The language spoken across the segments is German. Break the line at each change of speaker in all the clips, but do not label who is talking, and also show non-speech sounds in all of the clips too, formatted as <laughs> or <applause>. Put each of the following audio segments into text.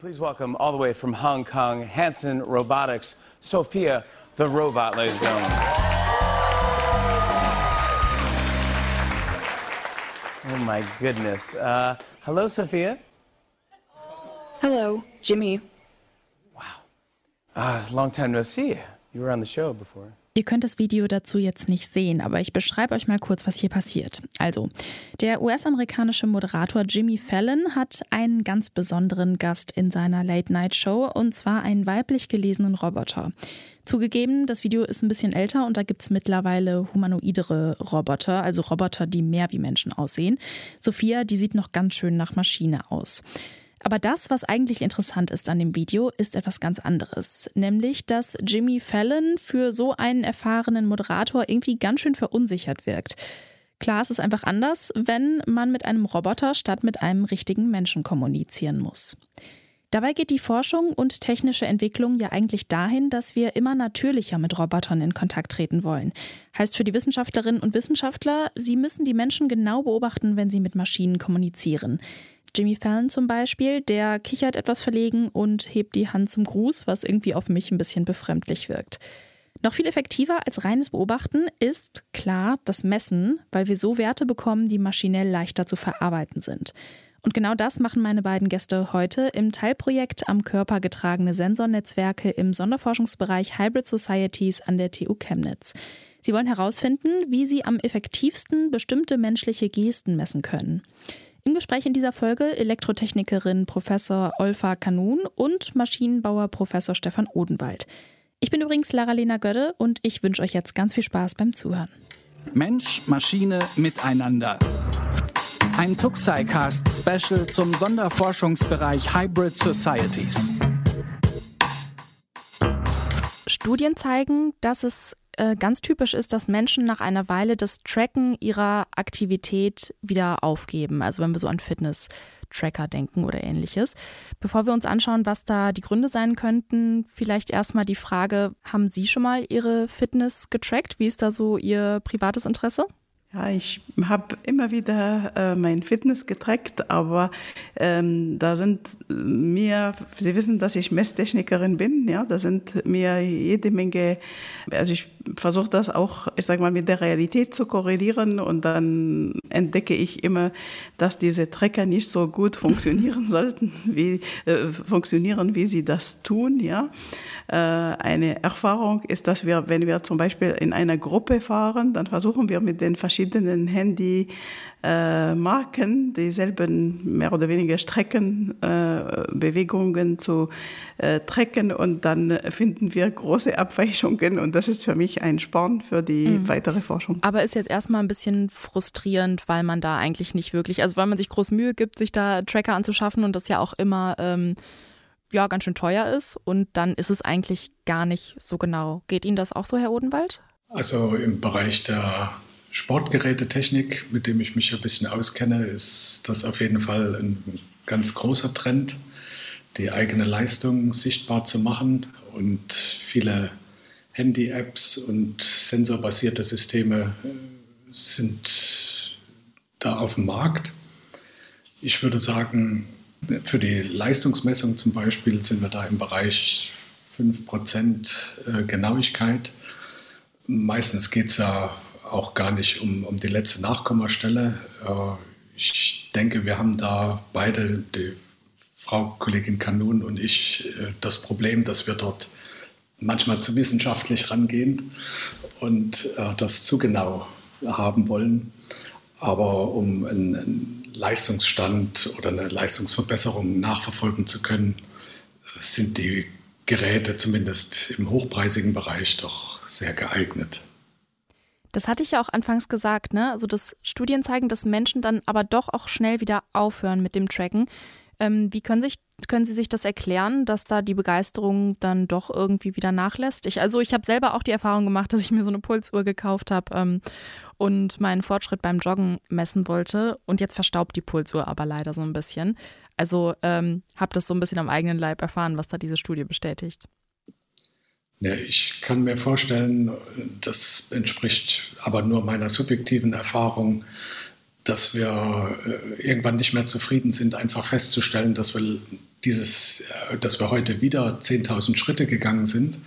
Please welcome all the way from Hong Kong, Hanson Robotics, Sophia the robot, ladies and gentlemen. Oh my goodness. Uh, hello, Sophia.
Hello, Jimmy.
Wow. Uh, long time no see. You were on the show before.
Ihr könnt das Video dazu jetzt nicht sehen, aber ich beschreibe euch mal kurz, was hier passiert. Also, der US-amerikanische Moderator Jimmy Fallon hat einen ganz besonderen Gast in seiner Late-Night-Show und zwar einen weiblich gelesenen Roboter. Zugegeben, das Video ist ein bisschen älter und da gibt es mittlerweile humanoidere Roboter, also Roboter, die mehr wie Menschen aussehen. Sophia, die sieht noch ganz schön nach Maschine aus. Aber das, was eigentlich interessant ist an dem Video, ist etwas ganz anderes. Nämlich, dass Jimmy Fallon für so einen erfahrenen Moderator irgendwie ganz schön verunsichert wirkt. Klar, es ist einfach anders, wenn man mit einem Roboter statt mit einem richtigen Menschen kommunizieren muss. Dabei geht die Forschung und technische Entwicklung ja eigentlich dahin, dass wir immer natürlicher mit Robotern in Kontakt treten wollen. Heißt für die Wissenschaftlerinnen und Wissenschaftler, sie müssen die Menschen genau beobachten, wenn sie mit Maschinen kommunizieren. Jimmy Fallon zum Beispiel, der kichert etwas verlegen und hebt die Hand zum Gruß, was irgendwie auf mich ein bisschen befremdlich wirkt. Noch viel effektiver als reines Beobachten ist klar das Messen, weil wir so Werte bekommen, die maschinell leichter zu verarbeiten sind. Und genau das machen meine beiden Gäste heute im Teilprojekt am Körper getragene Sensornetzwerke im Sonderforschungsbereich Hybrid Societies an der TU Chemnitz. Sie wollen herausfinden, wie sie am effektivsten bestimmte menschliche Gesten messen können. Im Gespräch in dieser Folge Elektrotechnikerin Professor Olfa Kanun und Maschinenbauer Professor Stefan Odenwald. Ich bin übrigens Lara-Lena Gödde und ich wünsche euch jetzt ganz viel Spaß beim Zuhören.
Mensch, Maschine, Miteinander. Ein Tuxai-Cast Special zum Sonderforschungsbereich Hybrid Societies.
Studien zeigen, dass es äh, ganz typisch ist, dass Menschen nach einer Weile das Tracken ihrer Aktivität wieder aufgeben. Also wenn wir so an Fitness-Tracker denken oder ähnliches. Bevor wir uns anschauen, was da die Gründe sein könnten, vielleicht erstmal die Frage, haben Sie schon mal Ihre Fitness getrackt? Wie ist da so Ihr privates Interesse?
Ja, ich habe immer wieder äh, mein Fitness getrackt, aber ähm, da sind mir, Sie wissen, dass ich Messtechnikerin bin, ja, da sind mir jede Menge, also ich versuche das auch, ich sage mal, mit der Realität zu korrelieren und dann entdecke ich immer, dass diese Trecker nicht so gut <laughs> funktionieren sollten, wie äh, funktionieren, wie sie das tun, ja. Äh, eine Erfahrung ist, dass wir, wenn wir zum Beispiel in einer Gruppe fahren, dann versuchen wir mit den verschiedenen verschiedenen Handymarken äh, dieselben mehr oder weniger Streckenbewegungen äh, zu äh, tracken und dann finden wir große Abweichungen und das ist für mich ein Sporn für die mhm. weitere Forschung.
Aber ist jetzt erstmal ein bisschen frustrierend, weil man da eigentlich nicht wirklich, also weil man sich groß Mühe gibt, sich da Tracker anzuschaffen und das ja auch immer ähm, ja ganz schön teuer ist und dann ist es eigentlich gar nicht so genau. Geht Ihnen das auch so, Herr Odenwald?
Also im Bereich der Sportgerätetechnik, mit dem ich mich ein bisschen auskenne, ist das auf jeden Fall ein ganz großer Trend, die eigene Leistung sichtbar zu machen und viele Handy-Apps und sensorbasierte Systeme äh, sind da auf dem Markt. Ich würde sagen, für die Leistungsmessung zum Beispiel sind wir da im Bereich 5% äh, Genauigkeit. Meistens geht es ja auch gar nicht um, um die letzte Nachkommastelle. Äh, ich denke, wir haben da beide, die Frau Kollegin Kanun und ich, äh, das Problem, dass wir dort manchmal zu wissenschaftlich rangehen und äh, das zu genau haben wollen. Aber um einen Leistungsstand oder eine Leistungsverbesserung nachverfolgen zu können, sind die Geräte zumindest im hochpreisigen Bereich doch sehr geeignet.
Das hatte ich ja auch anfangs gesagt, ne? Also, dass Studien zeigen, dass Menschen dann aber doch auch schnell wieder aufhören mit dem Tracken. Ähm, wie können, sich, können Sie sich das erklären, dass da die Begeisterung dann doch irgendwie wieder nachlässt? Ich, also, ich habe selber auch die Erfahrung gemacht, <laughs> dass ich mir so eine Pulsuhr gekauft habe ähm, und meinen Fortschritt beim Joggen messen wollte. Und jetzt verstaubt die Pulsuhr aber leider so ein bisschen. Also, ähm, habe das so ein bisschen am eigenen Leib erfahren, was da diese Studie bestätigt.
Ja, ich kann mir vorstellen, das entspricht aber nur meiner subjektiven Erfahrung, dass wir äh, irgendwann nicht mehr zufrieden sind, einfach festzustellen, dass wir dieses, äh, dass wir heute wieder 10.000 Schritte gegangen sind.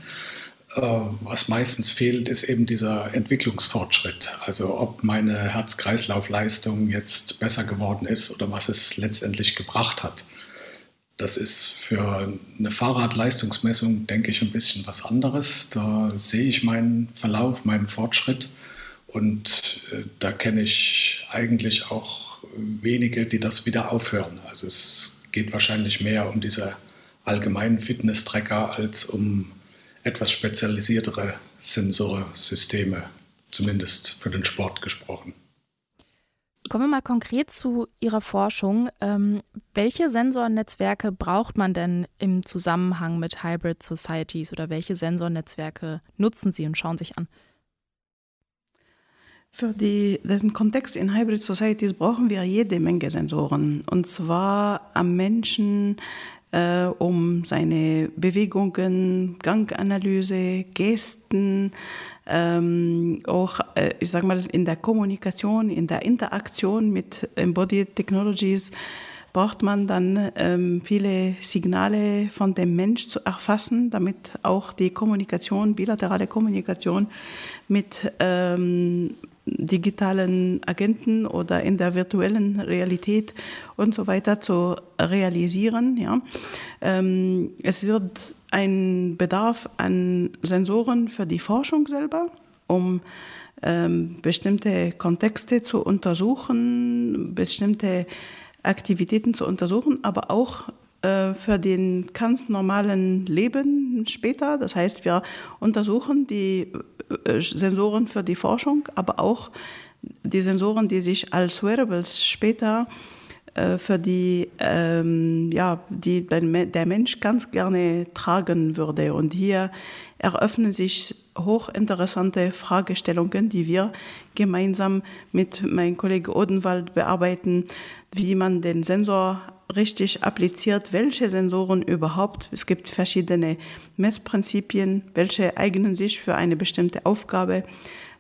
Äh, was meistens fehlt, ist eben dieser Entwicklungsfortschritt. Also ob meine Herz-Kreislauf-Leistung jetzt besser geworden ist oder was es letztendlich gebracht hat. Das ist für eine Fahrradleistungsmessung, denke ich, ein bisschen was anderes. Da sehe ich meinen Verlauf, meinen Fortschritt und äh, da kenne ich eigentlich auch wenige, die das wieder aufhören. Also es geht wahrscheinlich mehr um diese allgemeinen Fitness-Tracker als um etwas spezialisiertere Sensorsysteme, zumindest für den Sport gesprochen.
Kommen wir mal konkret zu Ihrer Forschung. Ähm, welche Sensornetzwerke braucht man denn im Zusammenhang mit Hybrid Societies oder welche Sensornetzwerke nutzen Sie und schauen sich an?
Für die, diesen Kontext in Hybrid Societies brauchen wir jede Menge Sensoren. Und zwar am Menschen, äh, um seine Bewegungen, Ganganalyse, Gesten, ähm, auch, äh, ich sage mal, in der Kommunikation, in der Interaktion mit Embodied Technologies braucht man dann ähm, viele Signale von dem Mensch zu erfassen, damit auch die Kommunikation, bilaterale Kommunikation mit ähm, digitalen Agenten oder in der virtuellen Realität und so weiter zu realisieren. Ja. Ähm, es wird ein Bedarf an Sensoren für die Forschung selber, um ähm, bestimmte Kontexte zu untersuchen, bestimmte Aktivitäten zu untersuchen, aber auch äh, für den ganz normalen Leben später. Das heißt, wir untersuchen die Sensoren für die Forschung, aber auch die Sensoren, die sich als Wearables später äh, für die, ähm, ja, die der Mensch ganz gerne tragen würde. Und hier eröffnen sich hochinteressante Fragestellungen, die wir gemeinsam mit meinem Kollegen Odenwald bearbeiten, wie man den Sensor richtig appliziert, welche Sensoren überhaupt. Es gibt verschiedene Messprinzipien, welche eignen sich für eine bestimmte Aufgabe.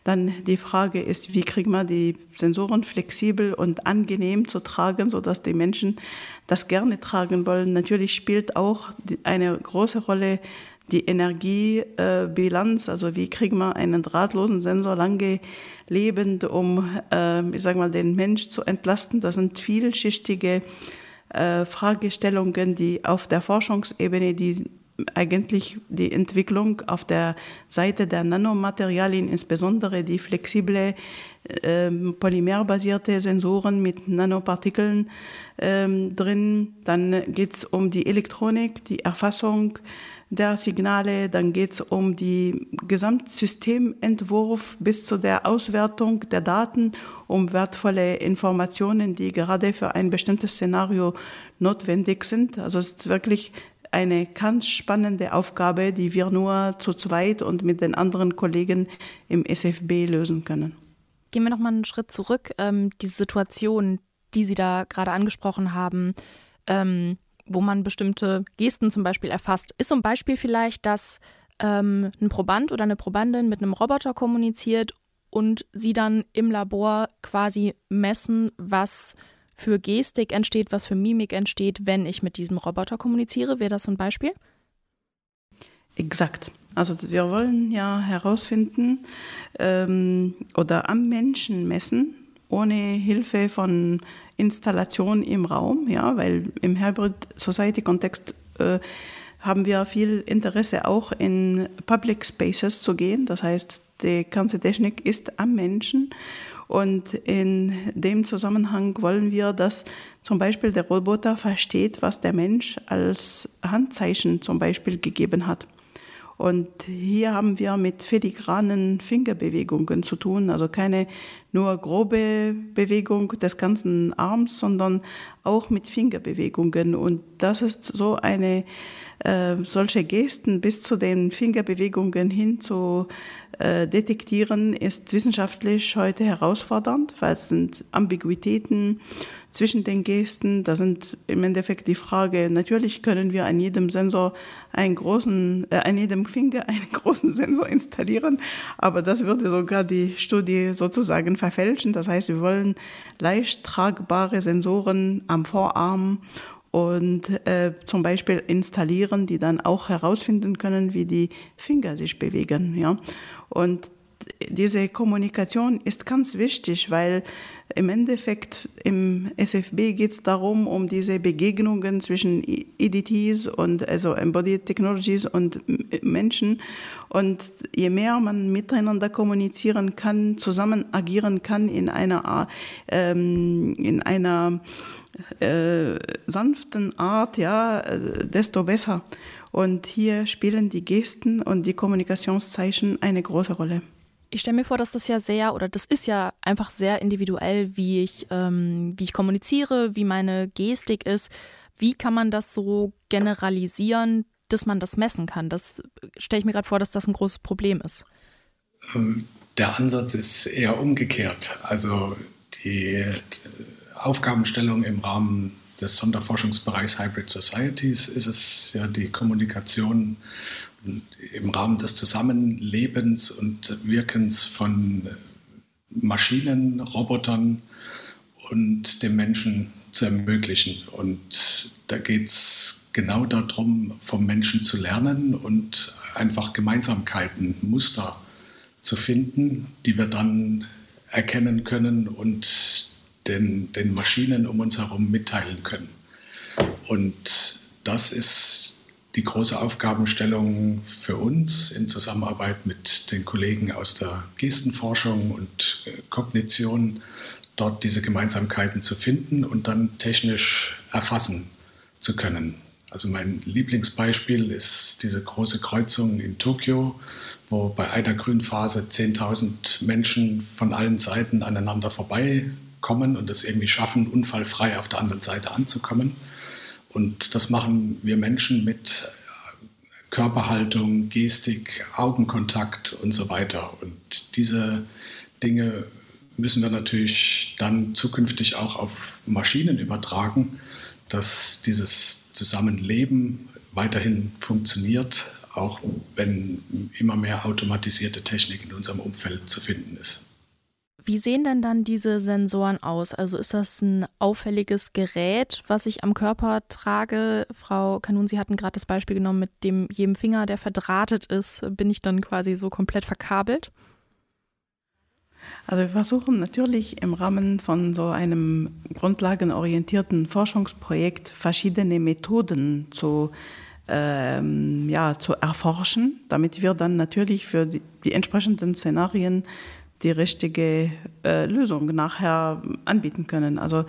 Dann die Frage ist, wie kriegt man die Sensoren flexibel und angenehm zu tragen, sodass die Menschen das gerne tragen wollen. Natürlich spielt auch eine große Rolle die Energiebilanz, also wie kriegt man einen drahtlosen Sensor lange lebend, um, äh, ich sag mal, den Mensch zu entlasten. Das sind vielschichtige äh, Fragestellungen, die auf der Forschungsebene, die eigentlich die Entwicklung auf der Seite der Nanomaterialien, insbesondere die flexible äh, polymerbasierte Sensoren mit Nanopartikeln ähm, drin. Dann geht es um die Elektronik, die Erfassung der Signale, dann geht es um die Gesamtsystementwurf bis zu der Auswertung der Daten, um wertvolle Informationen, die gerade für ein bestimmtes Szenario notwendig sind. Also es ist wirklich eine ganz spannende Aufgabe, die wir nur zu zweit und mit den anderen Kollegen im SFB lösen können.
Gehen wir noch mal einen Schritt zurück. Ähm, die Situation, die Sie da gerade angesprochen haben, ähm, wo man bestimmte Gesten zum Beispiel erfasst. Ist ein Beispiel vielleicht, dass ähm, ein Proband oder eine Probandin mit einem Roboter kommuniziert und sie dann im Labor quasi messen, was für Gestik entsteht, was für Mimik entsteht, wenn ich mit diesem Roboter kommuniziere. Wäre das so ein Beispiel?
Exakt. Also wir wollen ja herausfinden ähm, oder am Menschen messen, ohne Hilfe von Installation im Raum, ja, weil im Hybrid Society Kontext äh, haben wir viel Interesse auch in Public Spaces zu gehen. Das heißt, die ganze Technik ist am Menschen. Und in dem Zusammenhang wollen wir, dass zum Beispiel der Roboter versteht, was der Mensch als Handzeichen zum Beispiel gegeben hat. Und hier haben wir mit filigranen Fingerbewegungen zu tun, also keine nur grobe Bewegung des ganzen Arms, sondern auch mit Fingerbewegungen. Und das ist so eine äh, solche Gesten bis zu den Fingerbewegungen hin zu äh, detektieren, ist wissenschaftlich heute herausfordernd, weil es sind Ambiguitäten zwischen den Gesten. Da sind im Endeffekt die Frage, natürlich können wir an jedem Sensor einen großen, äh, an jedem Finger einen <laughs> großen Sensor installieren, aber das würde sogar die Studie sozusagen verfälschen. Das heißt, wir wollen leicht tragbare Sensoren am Vorarm und äh, zum Beispiel installieren, die dann auch herausfinden können, wie die Finger sich bewegen. Ja? Und diese Kommunikation ist ganz wichtig, weil im Endeffekt im SFB geht es darum, um diese Begegnungen zwischen EDTs und also Embodied Technologies und Menschen. Und je mehr man miteinander kommunizieren kann, zusammen agieren kann in einer, ähm, in einer äh, sanften Art, ja, desto besser. Und hier spielen die Gesten und die Kommunikationszeichen eine große Rolle.
Ich stelle mir vor, dass das ja sehr, oder das ist ja einfach sehr individuell, wie ich, ähm, wie ich kommuniziere, wie meine Gestik ist. Wie kann man das so generalisieren, dass man das messen kann? Das stelle ich mir gerade vor, dass das ein großes Problem ist.
Ähm, der Ansatz ist eher umgekehrt. Also die Aufgabenstellung im Rahmen des Sonderforschungsbereichs Hybrid Societies ist es ja die Kommunikation im Rahmen des Zusammenlebens und Wirkens von Maschinen, Robotern und dem Menschen zu ermöglichen. Und da geht es genau darum, vom Menschen zu lernen und einfach Gemeinsamkeiten, Muster zu finden, die wir dann erkennen können und den, den Maschinen um uns herum mitteilen können. Und das ist die große Aufgabenstellung für uns in Zusammenarbeit mit den Kollegen aus der Gestenforschung und äh, Kognition, dort diese Gemeinsamkeiten zu finden und dann technisch erfassen zu können. Also mein Lieblingsbeispiel ist diese große Kreuzung in Tokio, wo bei einer Grünphase 10.000 Menschen von allen Seiten aneinander vorbeikommen und es irgendwie schaffen, unfallfrei auf der anderen Seite anzukommen. Und das machen wir Menschen mit Körperhaltung, Gestik, Augenkontakt und so weiter. Und diese Dinge müssen wir natürlich dann zukünftig auch auf Maschinen übertragen, dass dieses Zusammenleben weiterhin funktioniert, auch wenn immer mehr automatisierte Technik in unserem Umfeld zu finden ist.
Wie sehen denn dann diese Sensoren aus? Also ist das ein auffälliges Gerät, was ich am Körper trage? Frau Kanun, Sie hatten gerade das Beispiel genommen mit dem jedem Finger, der verdrahtet ist. Bin ich dann quasi so komplett verkabelt?
Also wir versuchen natürlich im Rahmen von so einem grundlagenorientierten Forschungsprojekt verschiedene Methoden zu, ähm, ja, zu erforschen, damit wir dann natürlich für die, die entsprechenden Szenarien die richtige äh, Lösung nachher anbieten können. Also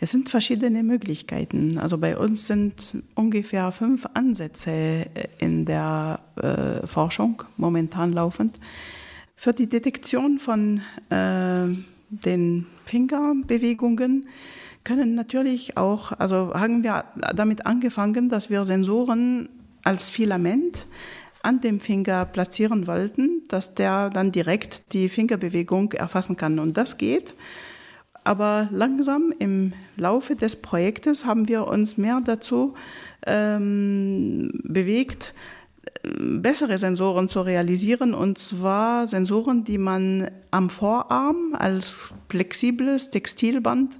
es sind verschiedene Möglichkeiten. Also bei uns sind ungefähr fünf Ansätze äh, in der äh, Forschung momentan laufend. Für die Detektion von äh, den Fingerbewegungen können natürlich auch, also haben wir damit angefangen, dass wir Sensoren als Filament an dem Finger platzieren wollten, dass der dann direkt die Fingerbewegung erfassen kann. Und das geht. Aber langsam im Laufe des Projektes haben wir uns mehr dazu ähm, bewegt, bessere Sensoren zu realisieren, und zwar Sensoren, die man am Vorarm als flexibles Textilband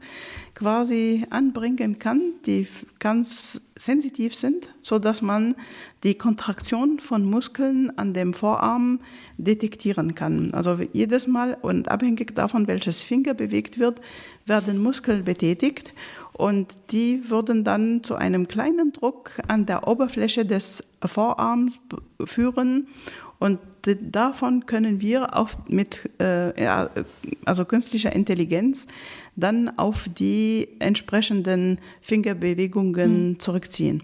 quasi anbringen kann, die ganz sensitiv sind, so dass man die Kontraktion von Muskeln an dem Vorarm detektieren kann. Also jedes Mal und abhängig davon, welches Finger bewegt wird, werden Muskeln betätigt und die würden dann zu einem kleinen Druck an der Oberfläche des Vorarms führen und davon können wir auf, mit äh, also künstlicher Intelligenz dann auf die entsprechenden Fingerbewegungen mhm. zurückziehen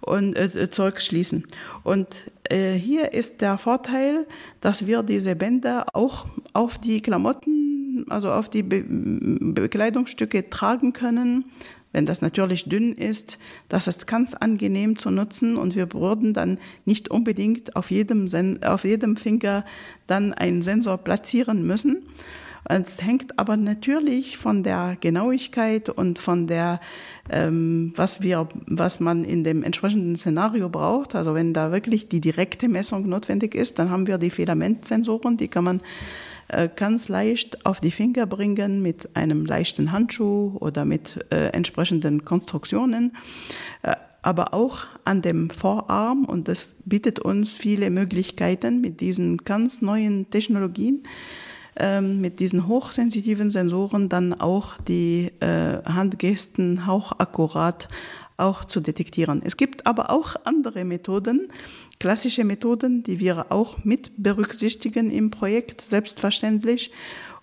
und äh, zurückschließen. Und äh, hier ist der Vorteil, dass wir diese Bänder auch auf die Klamotten, also auf die Be Bekleidungsstücke tragen können wenn das natürlich dünn ist, das ist ganz angenehm zu nutzen und wir würden dann nicht unbedingt auf jedem, Sen auf jedem Finger dann einen Sensor platzieren müssen. Es hängt aber natürlich von der Genauigkeit und von der, ähm, was wir, was man in dem entsprechenden Szenario braucht. Also wenn da wirklich die direkte Messung notwendig ist, dann haben wir die Filamentsensoren, die kann man ganz leicht auf die Finger bringen mit einem leichten Handschuh oder mit äh, entsprechenden Konstruktionen, äh, aber auch an dem Vorarm. Und das bietet uns viele Möglichkeiten mit diesen ganz neuen Technologien ähm, mit diesen hochsensitiven Sensoren dann auch die äh, Handgesten hauchakkurat auch zu detektieren. Es gibt aber auch andere Methoden, klassische Methoden, die wir auch mit berücksichtigen im Projekt, selbstverständlich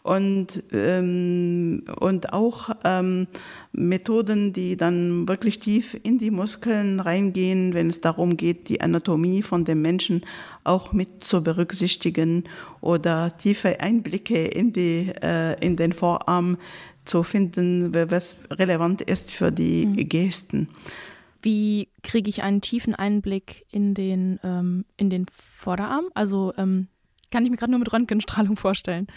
und, ähm, und auch ähm, Methoden, die dann wirklich tief in die Muskeln reingehen, wenn es darum geht, die Anatomie von dem Menschen auch mit zu berücksichtigen oder tiefe Einblicke in, die, äh, in den Vorarm zu finden, was relevant ist für die mhm. Gesten.
Wie kriege ich einen tiefen Einblick in den, ähm, in den Vorderarm? Also ähm, kann ich mir gerade nur mit Röntgenstrahlung vorstellen.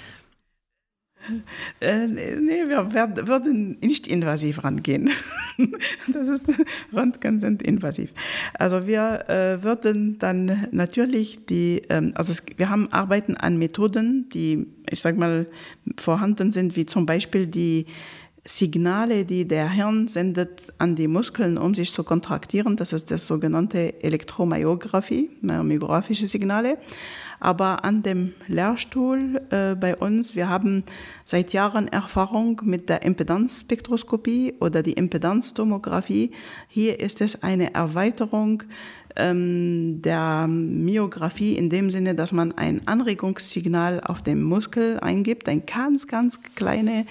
Äh, nee, wir werden, würden nicht invasiv rangehen. <laughs> das ist, Röntgen sind invasiv. Also wir äh, würden dann natürlich die, ähm, also es, wir haben arbeiten an Methoden, die, ich sag mal, vorhanden sind, wie zum Beispiel die Signale, die der Hirn sendet an die Muskeln, um sich zu kontraktieren. Das ist das sogenannte Elektromyographie, myographische Signale. Aber an dem Lehrstuhl äh, bei uns, wir haben seit Jahren Erfahrung mit der Impedanzspektroskopie oder die Impedanztomographie. Hier ist es eine Erweiterung ähm, der Myographie in dem Sinne, dass man ein Anregungssignal auf dem Muskel eingibt, ein ganz, ganz kleine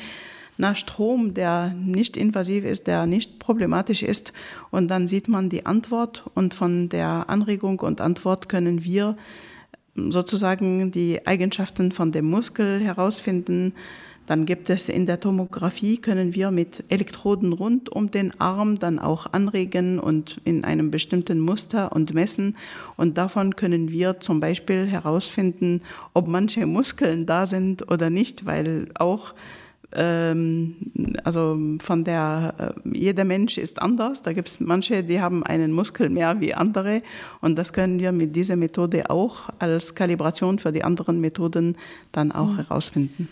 nach Strom, der nicht invasiv ist, der nicht problematisch ist. Und dann sieht man die Antwort und von der Anregung und Antwort können wir sozusagen die Eigenschaften von dem Muskel herausfinden. Dann gibt es in der Tomographie, können wir mit Elektroden rund um den Arm dann auch anregen und in einem bestimmten Muster und messen. Und davon können wir zum Beispiel herausfinden, ob manche Muskeln da sind oder nicht, weil auch also von der, äh, jeder Mensch ist anders. Da gibt es manche, die haben einen Muskel mehr wie andere. Und das können wir mit dieser Methode auch als Kalibration für die anderen Methoden dann auch mhm. herausfinden.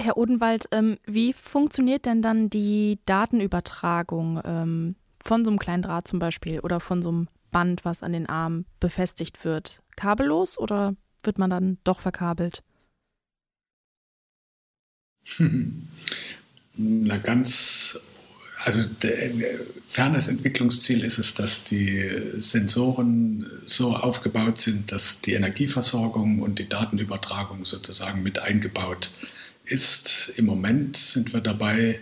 Herr Odenwald, ähm, wie funktioniert denn dann die Datenübertragung ähm, von so einem kleinen Draht zum Beispiel oder von so einem Band, was an den Arm befestigt wird? Kabellos oder wird man dann doch verkabelt?
Na ganz, also der, fernes Entwicklungsziel ist es, dass die Sensoren so aufgebaut sind, dass die Energieversorgung und die Datenübertragung sozusagen mit eingebaut ist. Im Moment sind wir dabei,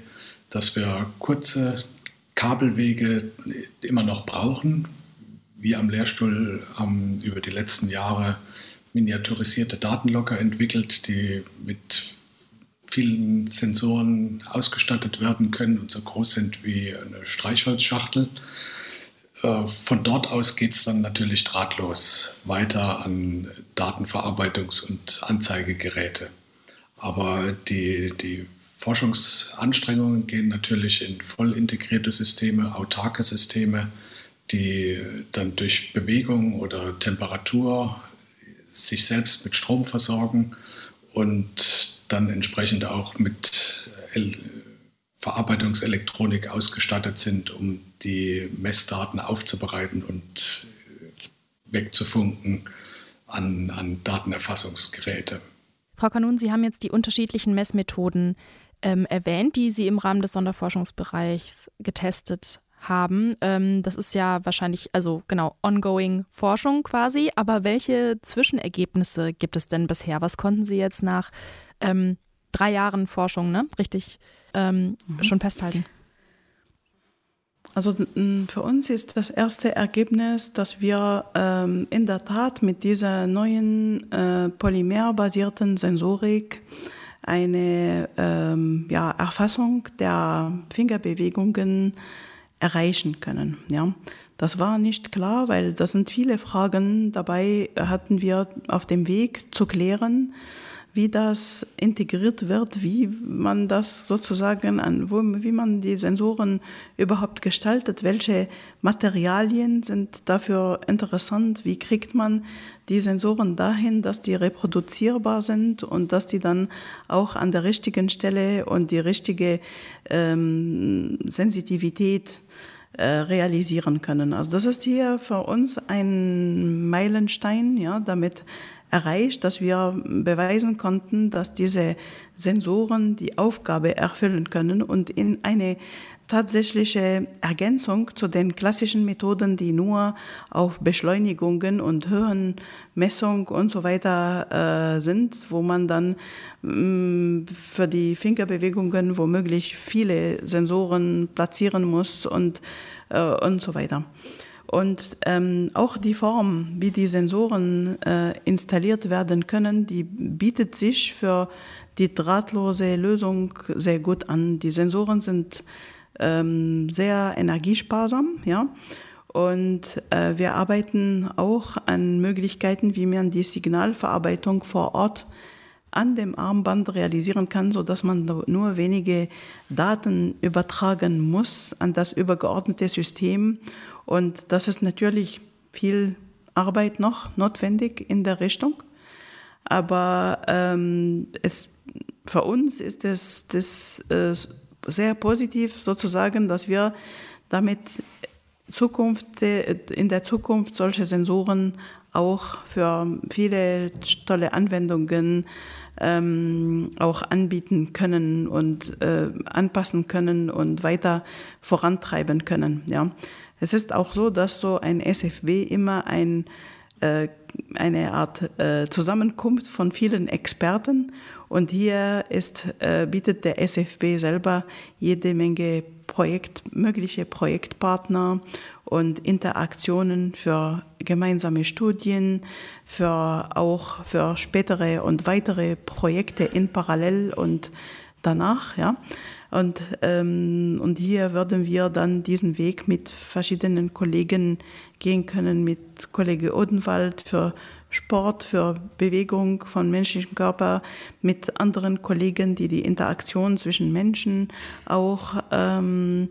dass wir kurze Kabelwege immer noch brauchen. Wir am Lehrstuhl haben über die letzten Jahre miniaturisierte Datenlocker entwickelt, die mit vielen Sensoren ausgestattet werden können und so groß sind wie eine Streichholzschachtel. Äh, von dort aus geht es dann natürlich drahtlos weiter an Datenverarbeitungs- und Anzeigegeräte. Aber die, die Forschungsanstrengungen gehen natürlich in voll integrierte Systeme, autarke Systeme, die dann durch Bewegung oder Temperatur sich selbst mit Strom versorgen und dann entsprechend auch mit äh, Verarbeitungselektronik ausgestattet sind, um die Messdaten aufzubereiten und äh, wegzufunken an, an Datenerfassungsgeräte.
Frau Kanun, Sie haben jetzt die unterschiedlichen Messmethoden ähm, erwähnt, die Sie im Rahmen des Sonderforschungsbereichs getestet haben. Ähm, das ist ja wahrscheinlich, also genau, ongoing Forschung quasi. Aber welche Zwischenergebnisse gibt es denn bisher? Was konnten Sie jetzt nach ähm, drei Jahren Forschung, ne? Richtig ähm, mhm. schon festhalten.
Also für uns ist das erste Ergebnis, dass wir ähm, in der Tat mit dieser neuen äh, polymerbasierten Sensorik eine ähm, ja, Erfassung der Fingerbewegungen erreichen können. Ja. Das war nicht klar, weil da sind viele Fragen dabei, hatten wir auf dem Weg zu klären wie das integriert wird, wie man das sozusagen an, wo, wie man die Sensoren überhaupt gestaltet, welche Materialien sind dafür interessant, wie kriegt man die Sensoren dahin, dass die reproduzierbar sind und dass die dann auch an der richtigen Stelle und die richtige ähm, Sensitivität äh, realisieren können. Also das ist hier für uns ein Meilenstein, ja, damit erreicht, dass wir beweisen konnten, dass diese Sensoren die Aufgabe erfüllen können und in eine tatsächliche Ergänzung zu den klassischen Methoden, die nur auf Beschleunigungen und Höhenmessung und so weiter äh, sind, wo man dann mh, mm, für die Fingerbewegungen womöglich viele Sensoren platzieren muss und, äh, und so weiter. Und ähm, auch die Form, wie die Sensoren äh, installiert werden können, die bietet sich für die drahtlose Lösung sehr gut an. Die Sensoren sind ähm, sehr energiesparsam, ja. Und äh, wir arbeiten auch an Möglichkeiten, wie man die Signalverarbeitung vor Ort an dem Armband realisieren kann, so dass man nur wenige Daten übertragen muss an das übergeordnete System und das ist natürlich viel Arbeit noch notwendig in der Richtung. Aber ähm, es, für uns ist es das, äh, sehr positiv sozusagen, dass wir damit Zukunft, äh, in der Zukunft solche Sensoren auch für viele tolle Anwendungen ähm, auch anbieten können und äh, anpassen können und weiter vorantreiben können. Ja. Es ist auch so, dass so ein SFW immer ein, äh, eine Art äh, Zusammenkunft von vielen Experten und hier ist, äh, bietet der SFW selber jede Menge Projekt, mögliche Projektpartner und Interaktionen für gemeinsame Studien, für auch für spätere und weitere Projekte in Parallel und danach, ja. Und, ähm, und hier würden wir dann diesen Weg mit verschiedenen Kollegen gehen können, mit Kollege Odenwald für Sport, für Bewegung von menschlichen Körper, mit anderen Kollegen, die die Interaktion zwischen Menschen auch ähm,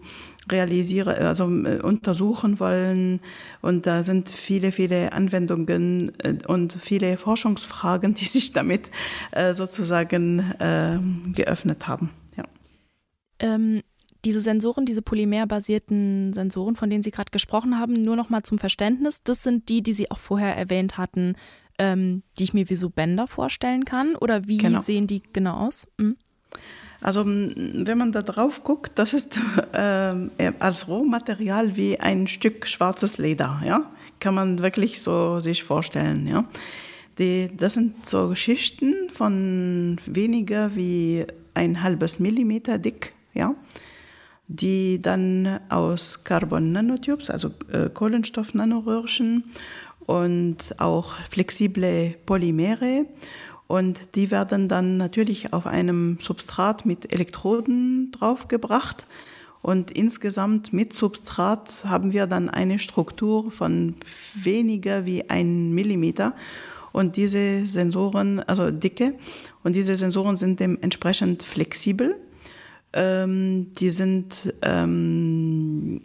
realisieren, also äh, untersuchen wollen. Und da sind viele, viele Anwendungen äh, und viele Forschungsfragen, <laughs> die sich damit äh, sozusagen äh, geöffnet haben.
Ähm, diese Sensoren, diese polymerbasierten Sensoren, von denen Sie gerade gesprochen haben, nur noch mal zum Verständnis, das sind die, die Sie auch vorher erwähnt hatten, ähm, die ich mir wie so Bänder vorstellen kann? Oder wie genau. sehen die genau aus? Mhm.
Also wenn man da drauf guckt, das ist <laughs> äh, als Rohmaterial wie ein Stück schwarzes Leder, ja, kann man wirklich so sich vorstellen, ja. Die, das sind so Schichten von weniger wie ein halbes Millimeter dick ja, die dann aus Carbon Nanotubes, also äh, Kohlenstoff-Nanoröhrchen und auch flexible Polymere und die werden dann natürlich auf einem Substrat mit Elektroden draufgebracht. Und insgesamt mit Substrat haben wir dann eine Struktur von weniger wie ein Millimeter. Und diese Sensoren, also dicke, und diese Sensoren sind dementsprechend flexibel. Ähm, die sind ähm,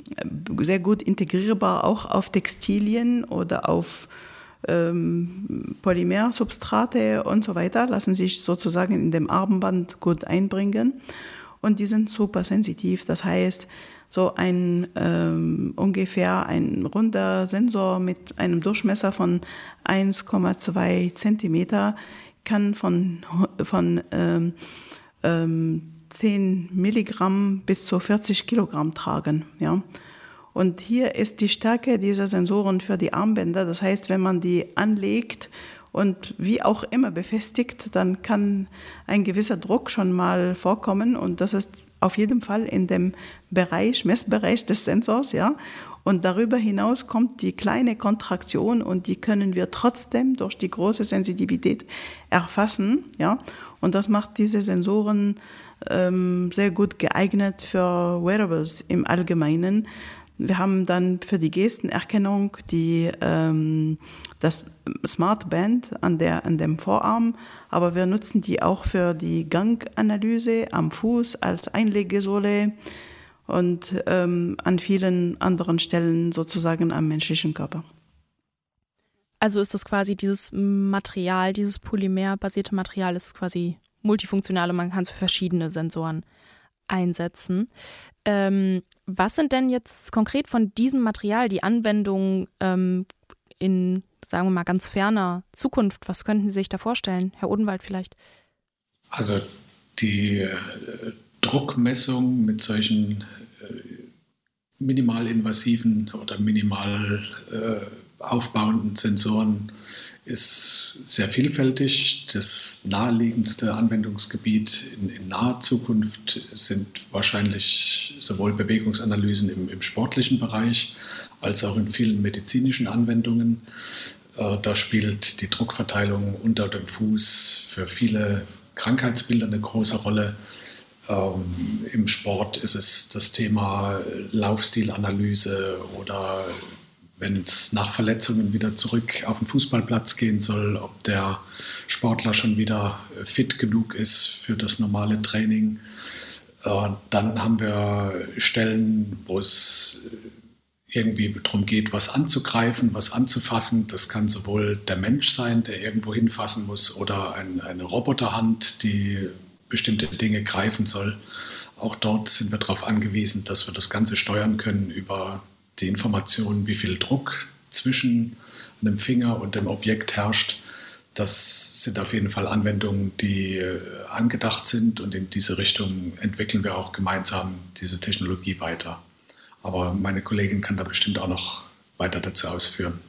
sehr gut integrierbar auch auf Textilien oder auf ähm, Polymersubstrate und so weiter, lassen sich sozusagen in dem Armband gut einbringen. Und die sind super sensitiv. Das heißt, so ein ähm, ungefähr ein runder Sensor mit einem Durchmesser von 1,2 Zentimeter kann von, von ähm, ähm, 10 Milligramm bis zu 40 Kilogramm tragen. Ja. Und hier ist die Stärke dieser Sensoren für die Armbänder. Das heißt, wenn man die anlegt und wie auch immer befestigt, dann kann ein gewisser Druck schon mal vorkommen. Und das ist auf jeden Fall in dem Bereich, Messbereich des Sensors, ja. Und darüber hinaus kommt die kleine Kontraktion und die können wir trotzdem durch die große Sensitivität erfassen, ja. Und das macht diese Sensoren ähm, sehr gut geeignet für Wearables im Allgemeinen, Wir haben dann für die Gestenerkennung die, ähm, das Smart Band an, der, an dem Vorarm, aber wir nutzen die auch für die Ganganalyse am Fuß als Einlegesohle und ähm, an vielen anderen Stellen sozusagen am menschlichen Körper.
Also ist das quasi dieses Material, dieses polymerbasierte Material ist quasi multifunktional und man kann es für verschiedene Sensoren einsetzen. Ähm, was sind denn jetzt konkret von diesem Material die Anwendungen ähm, in, sagen wir mal, ganz ferner Zukunft? Was könnten Sie sich da vorstellen, Herr Odenwald vielleicht?
Also die äh, Druckmessung mit solchen äh, minimalinvasiven oder minimal äh, aufbauenden Sensoren ist sehr vielfältig. Das naheliegendste Anwendungsgebiet in, in naher Zukunft sind wahrscheinlich sowohl Bewegungsanalysen im, im, sportlichen Bereich als auch in vielen medizinischen Anwendungen. Äh, da spielt die Druckverteilung unter dem Fuß für viele Krankheitsbilder eine große Rolle. Ähm, Im Sport ist es das Thema Laufstilanalyse oder wenn es nach Verletzungen wieder zurück auf den Fußballplatz gehen soll, ob der Sportler schon wieder fit genug ist für das normale Training. Äh, dann haben wir Stellen, wo es irgendwie darum geht, was anzugreifen, was anzufassen. Das kann sowohl der Mensch sein, der irgendwo hinfassen muss, oder ein, eine Roboterhand, die bestimmte Dinge greifen soll. Auch dort sind wir darauf angewiesen, dass wir das Ganze steuern können über die Information, wie viel Druck zwischen einem Finger und dem Objekt herrscht. Das sind auf jeden Fall Anwendungen, die äh, angedacht sind und in diese Richtung entwickeln wir auch gemeinsam diese Technologie weiter. Aber meine Kollegin kann da bestimmt auch noch weiter dazu ausführen.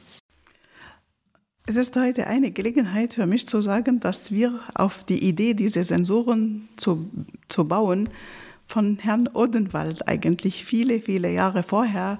Es ist heute eine Gelegenheit für mich zu sagen, dass wir auf die Idee, diese Sensoren zu, zu bauen, von Herrn Odenwald eigentlich viele, viele Jahre vorher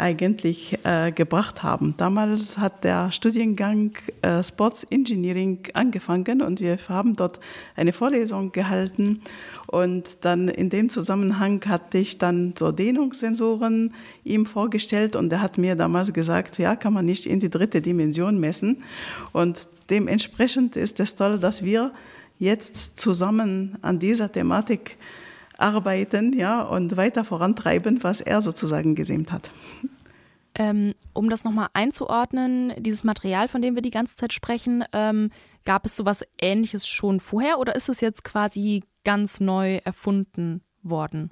eigentlich äh, gebracht haben. Damals hat der Studiengang äh, Sports Engineering angefangen und wir haben dort eine Vorlesung gehalten und dann in dem Zusammenhang hatte ich dann so Dehnungssensoren ihm vorgestellt und er hat mir damals gesagt, ja, kann man nicht in die dritte Dimension messen und dementsprechend ist es toll, dass wir jetzt zusammen an dieser Thematik arbeiten ja, und weiter vorantreiben, was er sozusagen gesämt hat.
Ähm, um das nochmal einzuordnen, dieses Material, von dem wir die ganze Zeit sprechen, ähm, gab es sowas Ähnliches schon vorher oder ist es jetzt quasi ganz neu erfunden worden?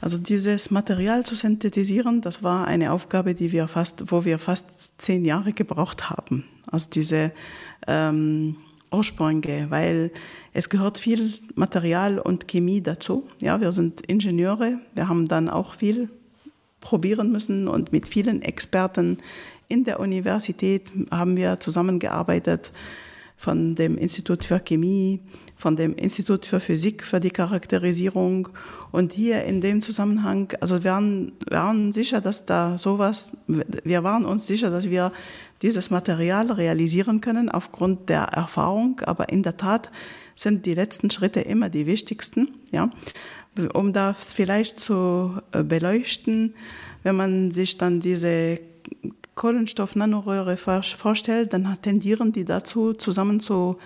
Also dieses Material zu synthetisieren, das war eine Aufgabe, die wir fast, wo wir fast zehn Jahre gebraucht haben. Also diese ähm, Ursprünge, weil es gehört viel Material und Chemie dazu. Ja, wir sind Ingenieure, wir haben dann auch viel probieren müssen. Und mit vielen Experten in der Universität haben wir zusammengearbeitet von dem Institut für Chemie, von dem Institut für Physik für die Charakterisierung. Und hier in dem Zusammenhang, also wir waren, waren sicher, dass da sowas, wir waren uns sicher, dass wir dieses Material realisieren können aufgrund der Erfahrung. Aber in der Tat sind die letzten Schritte immer die wichtigsten. Ja. Um das vielleicht zu äh, beleuchten, wenn man sich dann diese Kohlenstoff-Nanoröhre vorstellt, dann tendieren die dazu, zusammen zu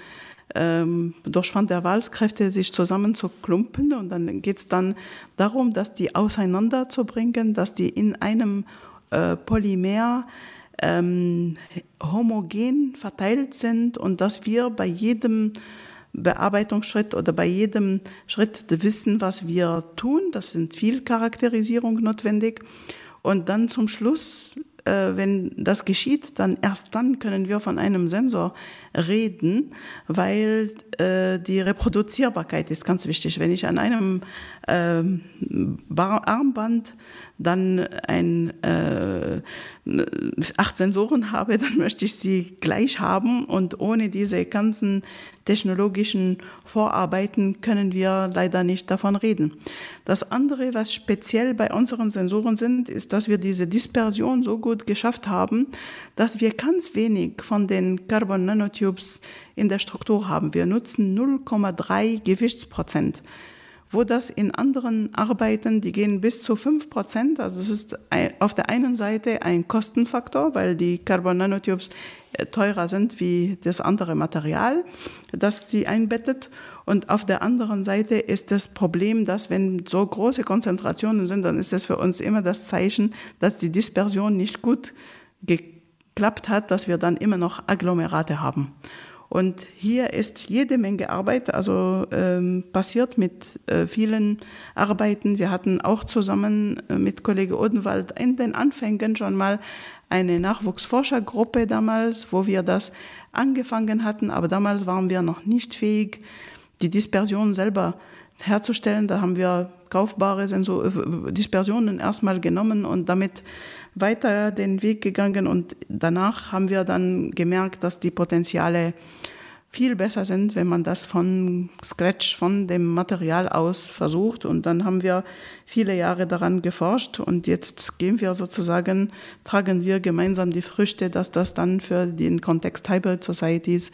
ähm, durch Van der Waals-Kräfte sich zusammen zu klumpen und dann geht es dann darum, dass die auseinanderzubringen, dass die in einem äh, Polymer ähm, homogen verteilt sind und dass wir bei jedem Bearbeitungsschritt oder bei jedem Schritt wissen, was wir tun. Das sind viel Charakterisierung notwendig. Und dann zum Schluss, wenn das geschieht, dann erst dann können wir von einem Sensor reden, weil äh, die Reproduzierbarkeit ist ganz wichtig. Wenn ich an einem äh, Armband dann ein, äh, acht Sensoren habe, <laughs> dann möchte ich sie gleich haben und ohne diese ganzen technologischen Vorarbeiten können wir leider nicht davon reden. Das andere, was speziell bei unseren Sensoren sind, ist, dass wir diese Dispersion so gut geschafft haben, dass wir ganz wenig von den Carbon Nanotubes in der Struktur haben. Wir nutzen 0,3 Gewichtsprozent wo das in anderen Arbeiten, die gehen bis zu 5 Prozent. Also es ist auf der einen Seite ein Kostenfaktor, weil die Carbon Nanotubes äh, teurer sind wie das andere Material, das sie einbettet. Und auf der anderen Seite ist das Problem, dass wenn so große Konzentrationen sind, dann ist das für uns immer das Zeichen, dass die Dispersion nicht gut geklappt hat, dass wir dann immer noch Agglomerate haben. Und hier ist jede Menge Arbeit, also ähm, passiert mit äh, vielen Arbeiten. Wir hatten auch zusammen äh, mit Kollege Odenwald in den Anfängen schon mal eine Nachwuchsforschergruppe damals, wo wir das angefangen hatten, aber damals waren wir noch nicht fähig, die Dispersion selber herzustellen. Da haben wir kaufbare Sensor äh, Dispersionen erstmal genommen und damit weiter den Weg gegangen. Und danach haben wir dann gemerkt, dass die Potenziale viel besser sind, wenn man das von Scratch, von dem Material aus versucht. Und dann haben wir viele Jahre daran geforscht und jetzt gehen wir sozusagen, tragen wir gemeinsam die Früchte, dass das dann für den Kontext Hybrid Societies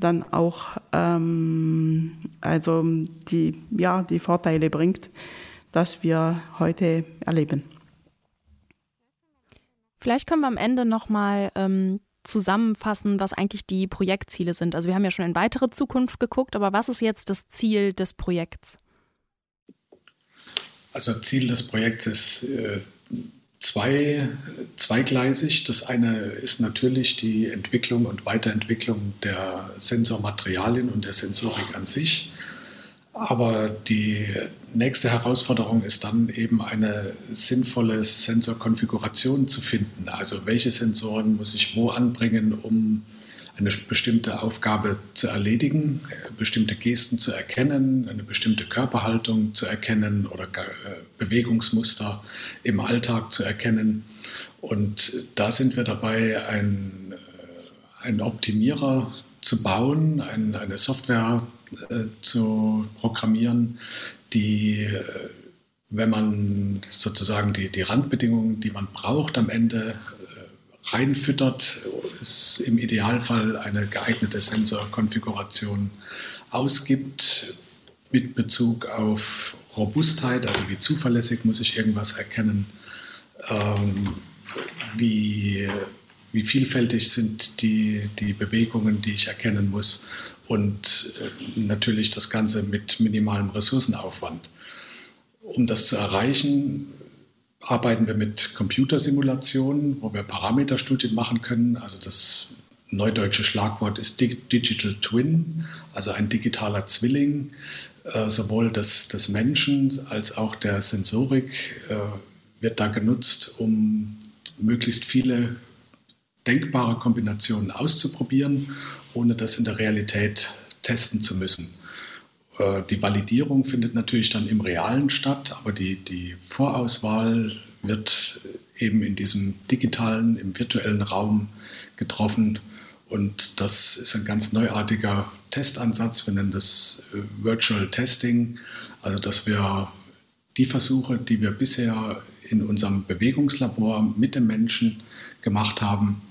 dann auch ähm, also die, ja, die Vorteile bringt, dass wir heute erleben.
Vielleicht können wir am Ende nochmal ähm, zusammenfassen, was eigentlich die Projektziele sind. Also wir haben ja schon in weitere Zukunft geguckt, aber was ist jetzt das Ziel des Projekts?
Also Ziel des Projekts ist äh, zwei, zweigleisig. Das eine ist natürlich die Entwicklung und Weiterentwicklung der Sensormaterialien und der Sensorik an sich. Aber die nächste Herausforderung ist dann eben eine sinnvolle Sensorkonfiguration zu finden. Also welche Sensoren muss ich wo anbringen, um eine bestimmte Aufgabe zu erledigen, bestimmte Gesten zu erkennen, eine bestimmte Körperhaltung zu erkennen oder äh, Bewegungsmuster im Alltag zu erkennen. Und da sind wir dabei, äh, einen Optimierer zu bauen, ein, eine Software äh, zu programmieren, die, äh, wenn man sozusagen die, die Randbedingungen, die man braucht, am Ende äh, reinfüttert, ist im Idealfall eine geeignete Sensorkonfiguration ausgibt mit Bezug auf Robustheit, also wie zuverlässig muss ich irgendwas erkennen, ähm, wie, wie vielfältig sind die, die Bewegungen, die ich erkennen muss und äh, natürlich das Ganze mit minimalem Ressourcenaufwand. Um das zu erreichen, arbeiten wir mit Computersimulationen, wo wir Parameterstudien machen können. Also das neudeutsche Schlagwort ist Digital Twin, also ein digitaler Zwilling, äh, sowohl des, des Menschen als auch der Sensorik äh, wird da genutzt, um möglichst viele denkbare Kombinationen auszuprobieren ohne das in der Realität testen zu müssen. Äh, die Validierung findet natürlich dann im Realen statt, aber die, die Vorauswahl wird eben in diesem digitalen, im virtuellen Raum getroffen. Und das ist ein ganz neuartiger Testansatz. Wir nennen das äh, Virtual Testing. Also, dass wir die Versuche, die wir bisher in unserem Bewegungslabor mit dem Menschen gemacht haben,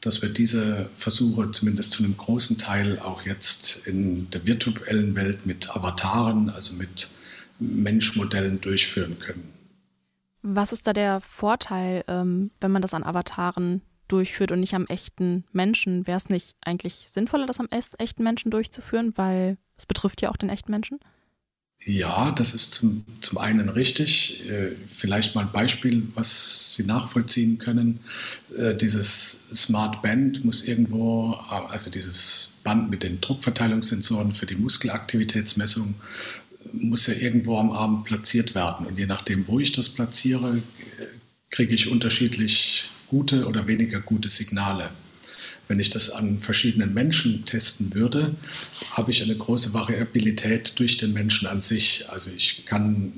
dass wir diese Versuche zumindest zu einem großen Teil auch jetzt in der virtuellen Welt mit Avataren, also mit Menschmodellen durchführen können.
Was ist da der Vorteil, ähm, wenn man das an Avataren durchführt und nicht am echten Menschen? Wäre es nicht eigentlich sinnvoller, das am echten Menschen durchzuführen, weil es betrifft ja auch den echten Menschen?
Ja, das ist zum, zum einen richtig. Äh, vielleicht mal ein Beispiel, was Sie nachvollziehen können. Äh, dieses Smart Band muss irgendwo, äh, also dieses Band mit den Druckverteilungssensoren für die Muskelaktivitätsmessung, muss ja irgendwo am Arm platziert werden. Und je nachdem, wo ich das platziere, kriege ich unterschiedlich gute oder weniger gute Signale. Wenn ich das an verschiedenen Menschen testen würde, habe ich eine große Variabilität durch den Menschen an sich. Also ich kann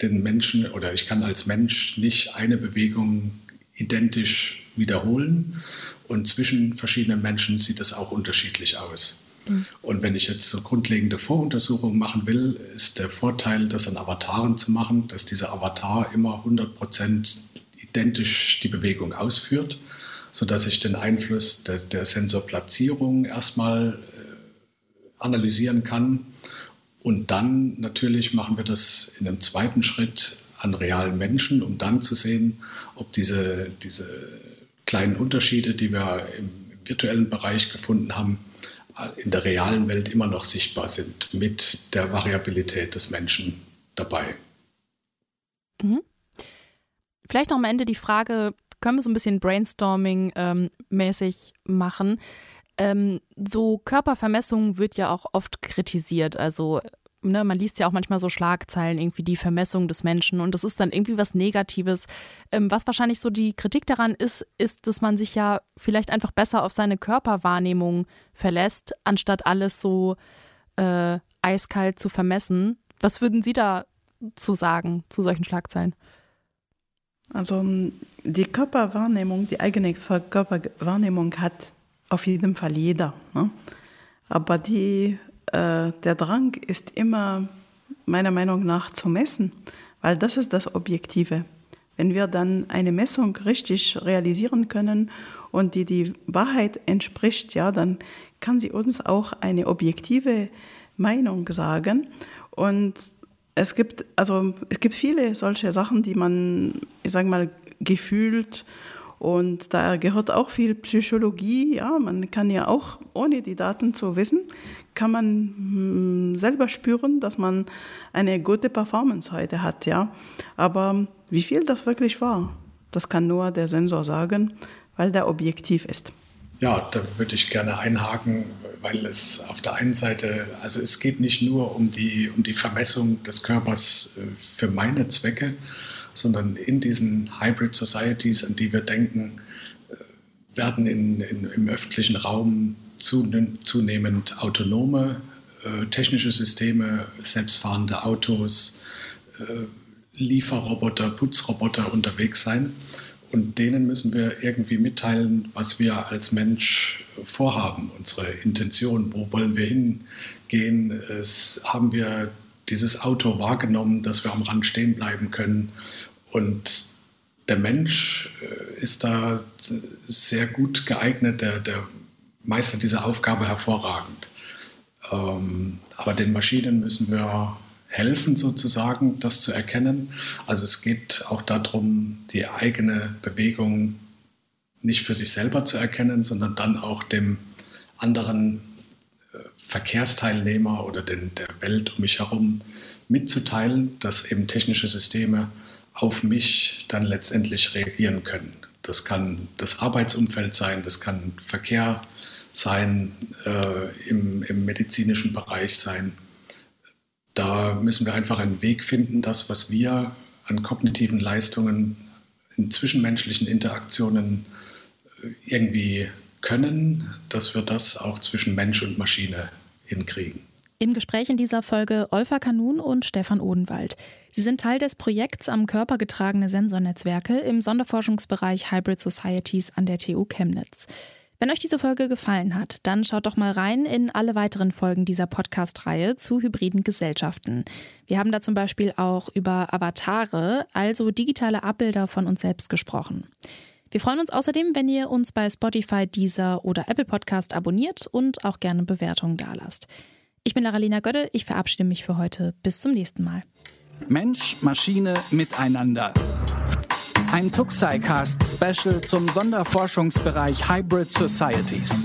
den Menschen oder ich kann als Mensch nicht eine Bewegung identisch wiederholen und zwischen verschiedenen Menschen sieht das auch unterschiedlich aus. Mhm. Und wenn ich jetzt so grundlegende Voruntersuchungen machen will, ist der Vorteil, das an Avataren zu machen, dass dieser Avatar immer 100% identisch die Bewegung ausführt sodass ich den Einfluss der, der Sensorplatzierung erstmal äh, analysieren kann Und dann natürlich machen wir das in einem zweiten Schritt an realen Menschen, um dann zu sehen, ob diese, diese kleinen Unterschiede, die wir im virtuellen Bereich gefunden haben, in der realen Welt immer noch sichtbar sind, mit der Variabilität des Menschen dabei.
Mhm. Vielleicht noch am Ende die Frage, können wir so ein bisschen Brainstorming-mäßig ähm, machen? Ähm, so Körpervermessung wird ja auch oft kritisiert. Also ne, man liest ja auch manchmal so Schlagzeilen, irgendwie die Vermessung des Menschen und das ist dann irgendwie was Negatives. Ähm, was wahrscheinlich so die Kritik daran ist, ist, dass man sich ja vielleicht einfach besser auf seine Körperwahrnehmung verlässt, anstatt alles so äh, eiskalt zu vermessen. Was würden Sie da zu sagen zu solchen Schlagzeilen?
Also die Körperwahrnehmung, die eigene Körperwahrnehmung hat auf jeden Fall jeder. Ne? Aber die äh, der Drang ist immer meiner Meinung nach zu messen, weil das ist das Objektive. Wenn wir dann eine Messung richtig realisieren können und die die Wahrheit entspricht, ja, dann kann sie uns auch eine objektive Meinung sagen. Und es gibt, also, es gibt viele solche Sachen, die man, ich sage mal, gefühlt und da gehört auch viel Psychologie. Ja, man kann ja auch, ohne die Daten zu wissen, kann man hm, selber spüren, dass man eine gute Performance heute hat. Ja, aber wie viel das wirklich war, das kann nur der Sensor sagen, weil der objektiv ist.
Ja, da würde ich gerne einhaken, weil es auf der einen Seite, also es geht nicht nur um die, um die Vermessung des Körpers äh, für meine Zwecke, sondern in diesen Hybrid Societies, an die wir denken, äh, werden in, in, im öffentlichen Raum zunehmend autonome äh, technische Systeme, selbstfahrende Autos, äh, Lieferroboter, Putzroboter unterwegs sein. Und denen müssen wir irgendwie mitteilen, was wir als Mensch vorhaben, unsere Intention, wo wollen wir hingehen. Es haben wir dieses Auto wahrgenommen, dass wir am Rand stehen bleiben können. Und der Mensch äh, ist da sehr gut geeignet, der, der meistert diese Aufgabe hervorragend. Ähm, aber den Maschinen müssen wir helfen, sozusagen, das zu erkennen. Also es geht auch darum, die eigene Bewegung nicht für sich selber zu erkennen, sondern dann auch dem anderen Verkehrsteilnehmer oder den, der Welt um mich herum mitzuteilen, dass eben technische Systeme auf mich dann letztendlich reagieren können. Das kann das Arbeitsumfeld sein, das kann Verkehr sein, äh, im, im medizinischen Bereich sein. Da müssen wir einfach einen Weg finden, das, was wir an kognitiven Leistungen in zwischenmenschlichen Interaktionen äh, irgendwie können, dass wir das auch zwischen Mensch und Maschine hinkriegen.
Im Gespräch in dieser Folge Olfa Kanun und Stefan Odenwald. Sie sind Teil des Projekts am Körper getragene Sensornetzwerke im Sonderforschungsbereich Hybrid Societies an der TU Chemnitz. Wenn euch diese Folge gefallen hat, dann schaut doch mal rein in alle weiteren Folgen dieser Podcast-Reihe zu hybriden Gesellschaften. Wir haben da zum Beispiel auch über Avatare, also digitale Abbilder von uns selbst gesprochen. Wir freuen uns außerdem, wenn ihr uns bei Spotify, Deezer oder Apple Podcast abonniert und auch gerne Bewertungen dalasst. Ich bin Laralina Gödde, ich verabschiede mich für heute. Bis zum nächsten Mal.
Mensch, Maschine, Miteinander. Ein Tuxi-Cast-Special zum Sonderforschungsbereich Hybrid Societies.